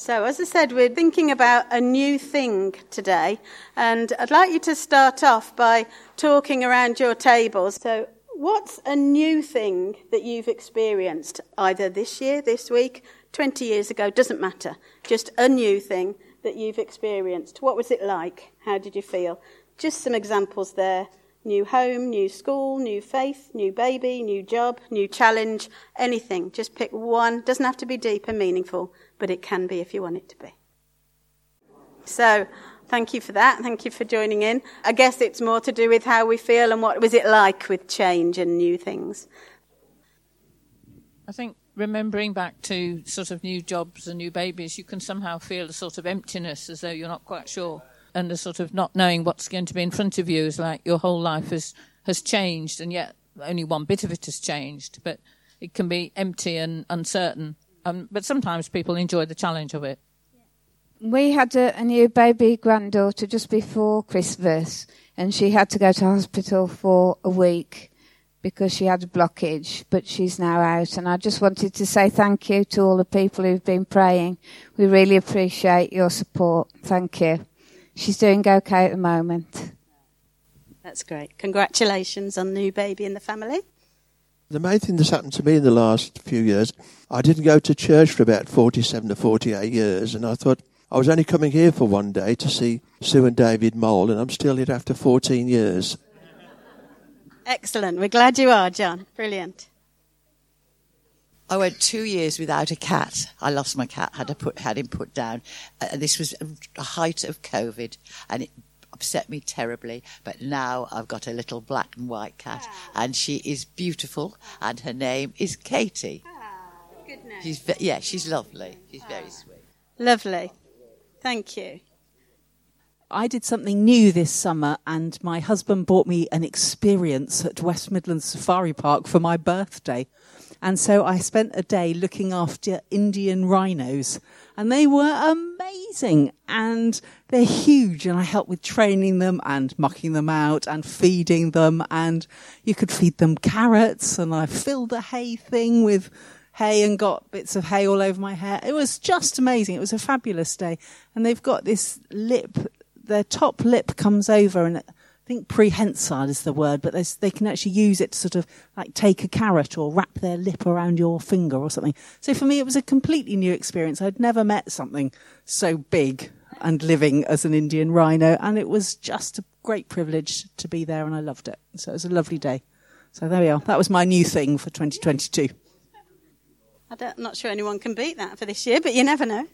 So, as I said, we're thinking about a new thing today, and I'd like you to start off by talking around your tables. So, what's a new thing that you've experienced either this year, this week, 20 years ago, doesn't matter. Just a new thing that you've experienced. What was it like? How did you feel? Just some examples there. New home, new school, new faith, new baby, new job, new challenge, anything. Just pick one. Doesn't have to be deep and meaningful but it can be if you want it to be. So, thank you for that. Thank you for joining in. I guess it's more to do with how we feel and what was it like with change and new things. I think remembering back to sort of new jobs and new babies, you can somehow feel a sort of emptiness as though you're not quite sure. And the sort of not knowing what's going to be in front of you is like your whole life has, has changed, and yet only one bit of it has changed. But it can be empty and uncertain. Um, but sometimes people enjoy the challenge of it. We had a, a, new baby granddaughter just before Christmas, and she had to go to hospital for a week because she had a blockage, but she's now out. And I just wanted to say thank you to all the people who've been praying. We really appreciate your support. Thank you. She's doing okay at the moment. That's great. Congratulations on the new baby in the family. The main thing that's happened to me in the last few years, I didn't go to church for about 47 to 48 years, and I thought I was only coming here for one day to see Sue and David Mole, and I'm still here after 14 years. Excellent. We're glad you are, John. Brilliant. I went two years without a cat. I lost my cat, had, to put, had him put down. Uh, this was a height of COVID, and it upset me terribly. But now I've got a little black and white cat, and she is beautiful, and her name is Katie. She's ve- yeah, she's lovely. She's very sweet. Lovely. Thank you. I did something new this summer, and my husband bought me an experience at West Midlands Safari Park for my birthday. And so I spent a day looking after Indian rhinos and they were amazing and they're huge and I helped with training them and mucking them out and feeding them and you could feed them carrots and I filled the hay thing with hay and got bits of hay all over my hair. It was just amazing. It was a fabulous day and they've got this lip, their top lip comes over and I think prehensile is the word, but they can actually use it to sort of like take a carrot or wrap their lip around your finger or something. So for me, it was a completely new experience. I'd never met something so big and living as an Indian rhino, and it was just a great privilege to be there, and I loved it. So it was a lovely day. So there we are. That was my new thing for 2022. I'm not sure anyone can beat that for this year, but you never know.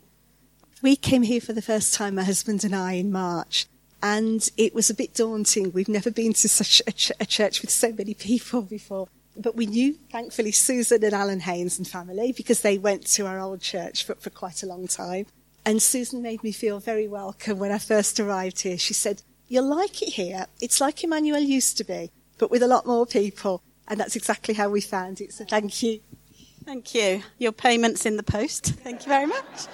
We came here for the first time, my husband and I, in March and it was a bit daunting. We've never been to such a, ch- a church with so many people before. But we knew, thankfully, Susan and Alan Haynes and family because they went to our old church for, for quite a long time. And Susan made me feel very welcome when I first arrived here. She said, You'll like it here. It's like Emmanuel used to be, but with a lot more people. And that's exactly how we found it. So thank you. Thank you. Your payment's in the post. Thank you very much.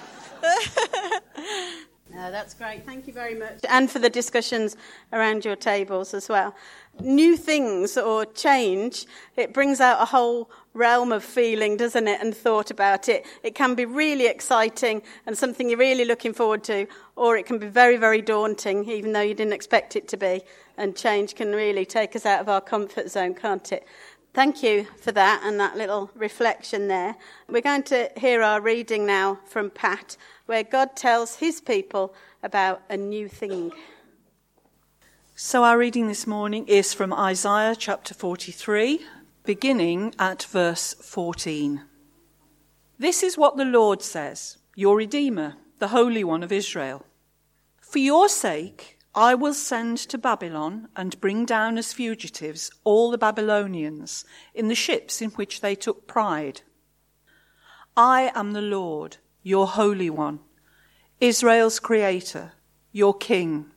No, that's great. Thank you very much. And for the discussions around your tables as well. New things or change, it brings out a whole realm of feeling, doesn't it, and thought about it. It can be really exciting and something you're really looking forward to, or it can be very, very daunting, even though you didn't expect it to be. And change can really take us out of our comfort zone, can't it? Thank you for that and that little reflection there. We're going to hear our reading now from Pat where God tells his people about a new thing. So, our reading this morning is from Isaiah chapter 43, beginning at verse 14. This is what the Lord says, your Redeemer, the Holy One of Israel. For your sake, I will send to Babylon and bring down as fugitives all the Babylonians in the ships in which they took pride. I am the Lord your Holy One, Israel's Creator, your King.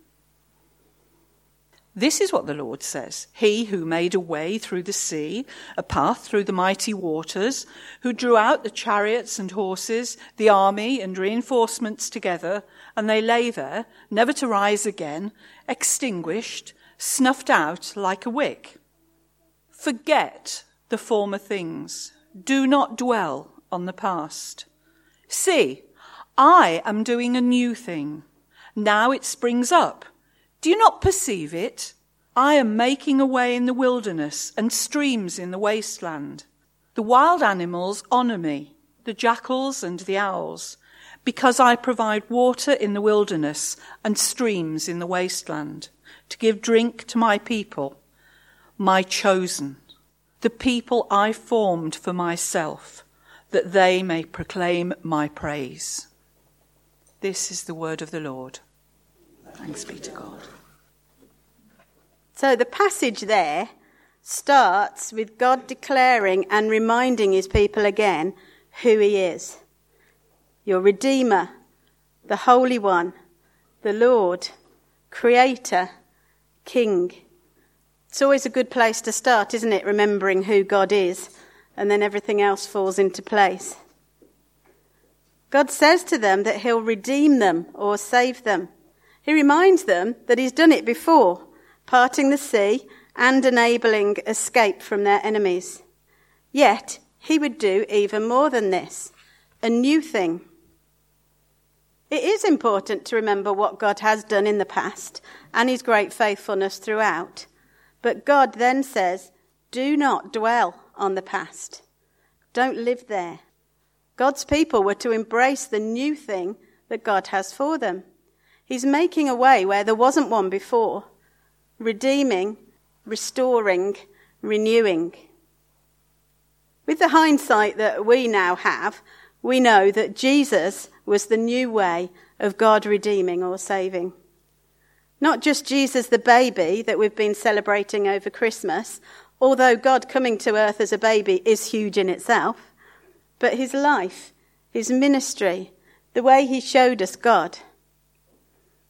This is what the Lord says He who made a way through the sea, a path through the mighty waters, who drew out the chariots and horses, the army and reinforcements together, and they lay there, never to rise again, extinguished, snuffed out like a wick. Forget the former things. Do not dwell on the past. See, I am doing a new thing. Now it springs up. Do you not perceive it? I am making a way in the wilderness and streams in the wasteland. The wild animals honor me, the jackals and the owls, because I provide water in the wilderness and streams in the wasteland to give drink to my people, my chosen, the people I formed for myself, that they may proclaim my praise. This is the word of the Lord. Thanks be to God. So the passage there starts with God declaring and reminding his people again who he is your Redeemer, the Holy One, the Lord, Creator, King. It's always a good place to start, isn't it? Remembering who God is, and then everything else falls into place. God says to them that He'll redeem them or save them. He reminds them that He's done it before, parting the sea and enabling escape from their enemies. Yet, He would do even more than this a new thing. It is important to remember what God has done in the past and his great faithfulness throughout. But God then says, do not dwell on the past. Don't live there. God's people were to embrace the new thing that God has for them. He's making a way where there wasn't one before, redeeming, restoring, renewing. With the hindsight that we now have, we know that Jesus was the new way of God redeeming or saving. Not just Jesus the baby that we've been celebrating over Christmas, although God coming to earth as a baby is huge in itself, but his life, his ministry, the way he showed us God.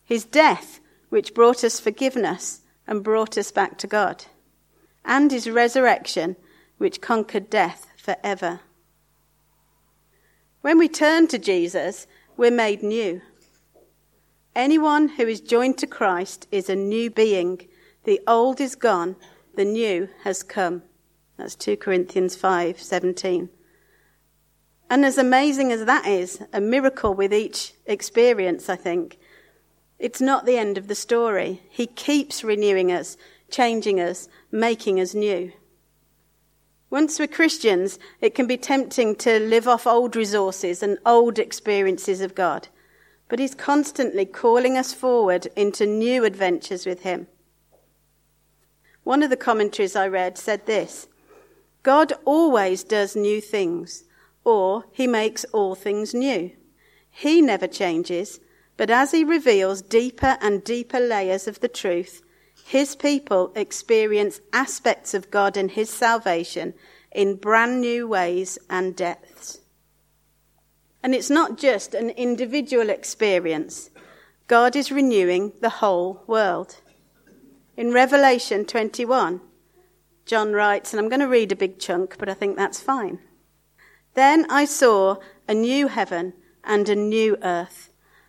His death, which brought us forgiveness and brought us back to God. And his resurrection, which conquered death forever. When we turn to Jesus, we're made new. Anyone who is joined to Christ is a new being. The old is gone, the new has come. That's 2 Corinthians 5:17. And as amazing as that is, a miracle with each experience, I think, it's not the end of the story. He keeps renewing us, changing us, making us new. Once we're Christians, it can be tempting to live off old resources and old experiences of God. But He's constantly calling us forward into new adventures with Him. One of the commentaries I read said this God always does new things, or He makes all things new. He never changes, but as He reveals deeper and deeper layers of the truth, his people experience aspects of God and his salvation in brand new ways and depths. And it's not just an individual experience. God is renewing the whole world. In Revelation 21, John writes, and I'm going to read a big chunk, but I think that's fine. Then I saw a new heaven and a new earth.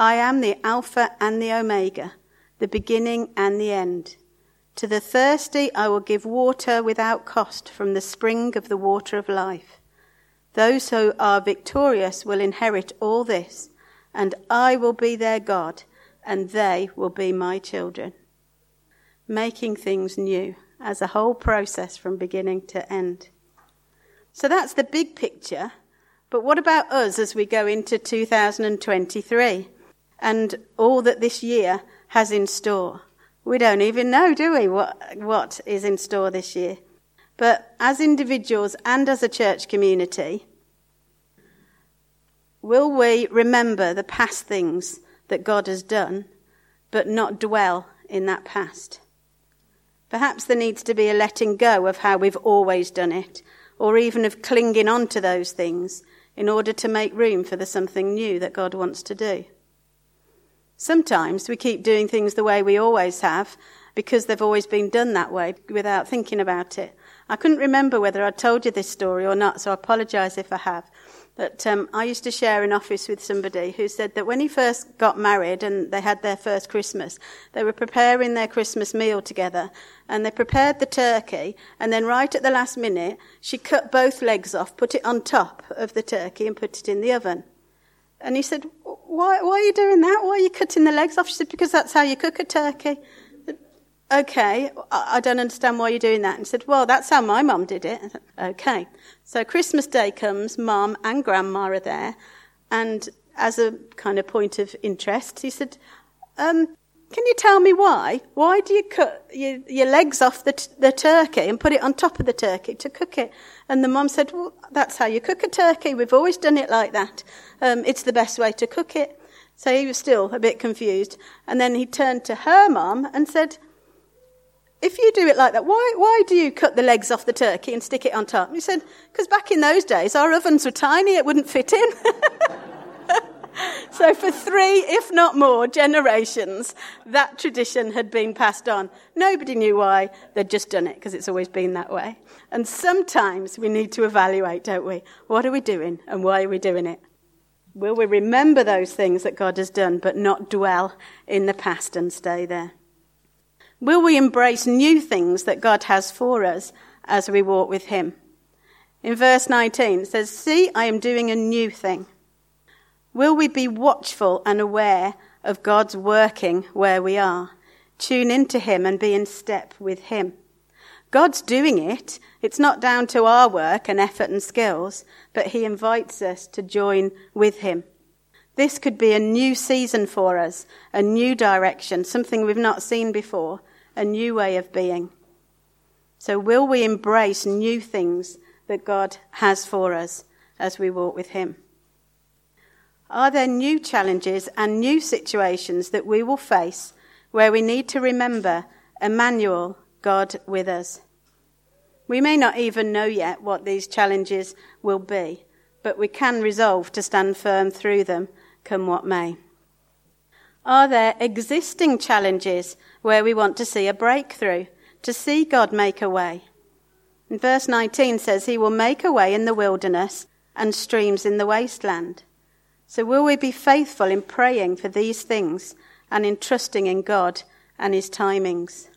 I am the Alpha and the Omega, the beginning and the end. To the thirsty I will give water without cost from the spring of the water of life. Those who are victorious will inherit all this, and I will be their God, and they will be my children. Making things new as a whole process from beginning to end. So that's the big picture. But what about us as we go into 2023? And all that this year has in store. We don't even know, do we, what, what is in store this year? But as individuals and as a church community, will we remember the past things that God has done, but not dwell in that past? Perhaps there needs to be a letting go of how we've always done it, or even of clinging on to those things in order to make room for the something new that God wants to do. Sometimes we keep doing things the way we always have because they've always been done that way without thinking about it. I couldn't remember whether I told you this story or not, so I apologise if I have. But um, I used to share an office with somebody who said that when he first got married and they had their first Christmas, they were preparing their Christmas meal together and they prepared the turkey and then right at the last minute she cut both legs off, put it on top of the turkey and put it in the oven. And he said, why, why are you doing that? Why are you cutting the legs off? She said, because that's how you cook a turkey okay, I don't understand why you're doing that. And said, well, that's how my mum did it. Said, okay. So Christmas Day comes, mum and grandma are there. And as a kind of point of interest, he said, um, can you tell me why? Why do you cut your, your legs off the, t- the turkey and put it on top of the turkey to cook it? And the mum said, well, that's how you cook a turkey. We've always done it like that. Um, it's the best way to cook it. So he was still a bit confused. And then he turned to her mum and said, if you do it like that, why, why do you cut the legs off the turkey and stick it on top? And he said, because back in those days, our ovens were tiny, it wouldn't fit in. so for three, if not more, generations, that tradition had been passed on. Nobody knew why, they'd just done it because it's always been that way. And sometimes we need to evaluate, don't we? What are we doing and why are we doing it? Will we remember those things that God has done, but not dwell in the past and stay there? Will we embrace new things that God has for us as we walk with Him? In verse 19, it says, See, I am doing a new thing. Will we be watchful and aware of God's working where we are? Tune into Him and be in step with Him. God's doing it. It's not down to our work and effort and skills, but He invites us to join with Him. This could be a new season for us, a new direction, something we've not seen before, a new way of being. So, will we embrace new things that God has for us as we walk with Him? Are there new challenges and new situations that we will face where we need to remember Emmanuel, God with us? We may not even know yet what these challenges will be, but we can resolve to stand firm through them, come what may. Are there existing challenges where we want to see a breakthrough, to see God make a way? And verse 19 says, He will make a way in the wilderness and streams in the wasteland. So will we be faithful in praying for these things and in trusting in God and His timings?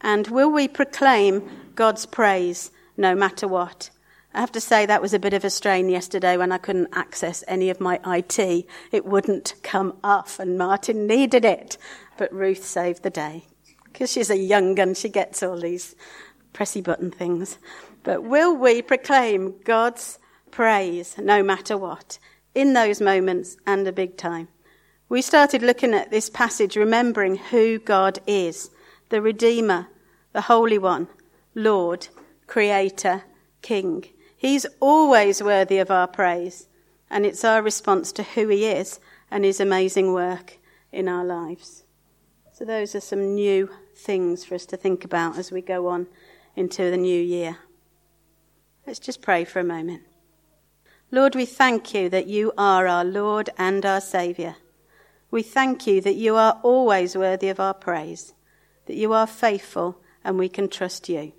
And will we proclaim God's praise no matter what? I have to say that was a bit of a strain yesterday when I couldn't access any of my IT. It wouldn't come off, and Martin needed it. But Ruth saved the day because she's a young gun. She gets all these pressy button things. But will we proclaim God's praise no matter what in those moments and a big time? We started looking at this passage remembering who God is the Redeemer, the Holy One, Lord, Creator, King. He's always worthy of our praise, and it's our response to who He is and His amazing work in our lives. So, those are some new things for us to think about as we go on into the new year. Let's just pray for a moment. Lord, we thank you that you are our Lord and our Saviour. We thank you that you are always worthy of our praise, that you are faithful and we can trust you.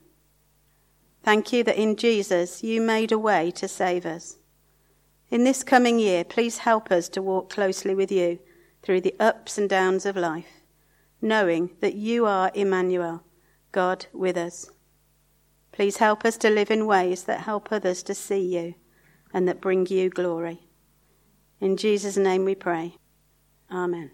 Thank you that in Jesus you made a way to save us. In this coming year, please help us to walk closely with you through the ups and downs of life, knowing that you are Emmanuel, God with us. Please help us to live in ways that help others to see you and that bring you glory. In Jesus' name we pray. Amen.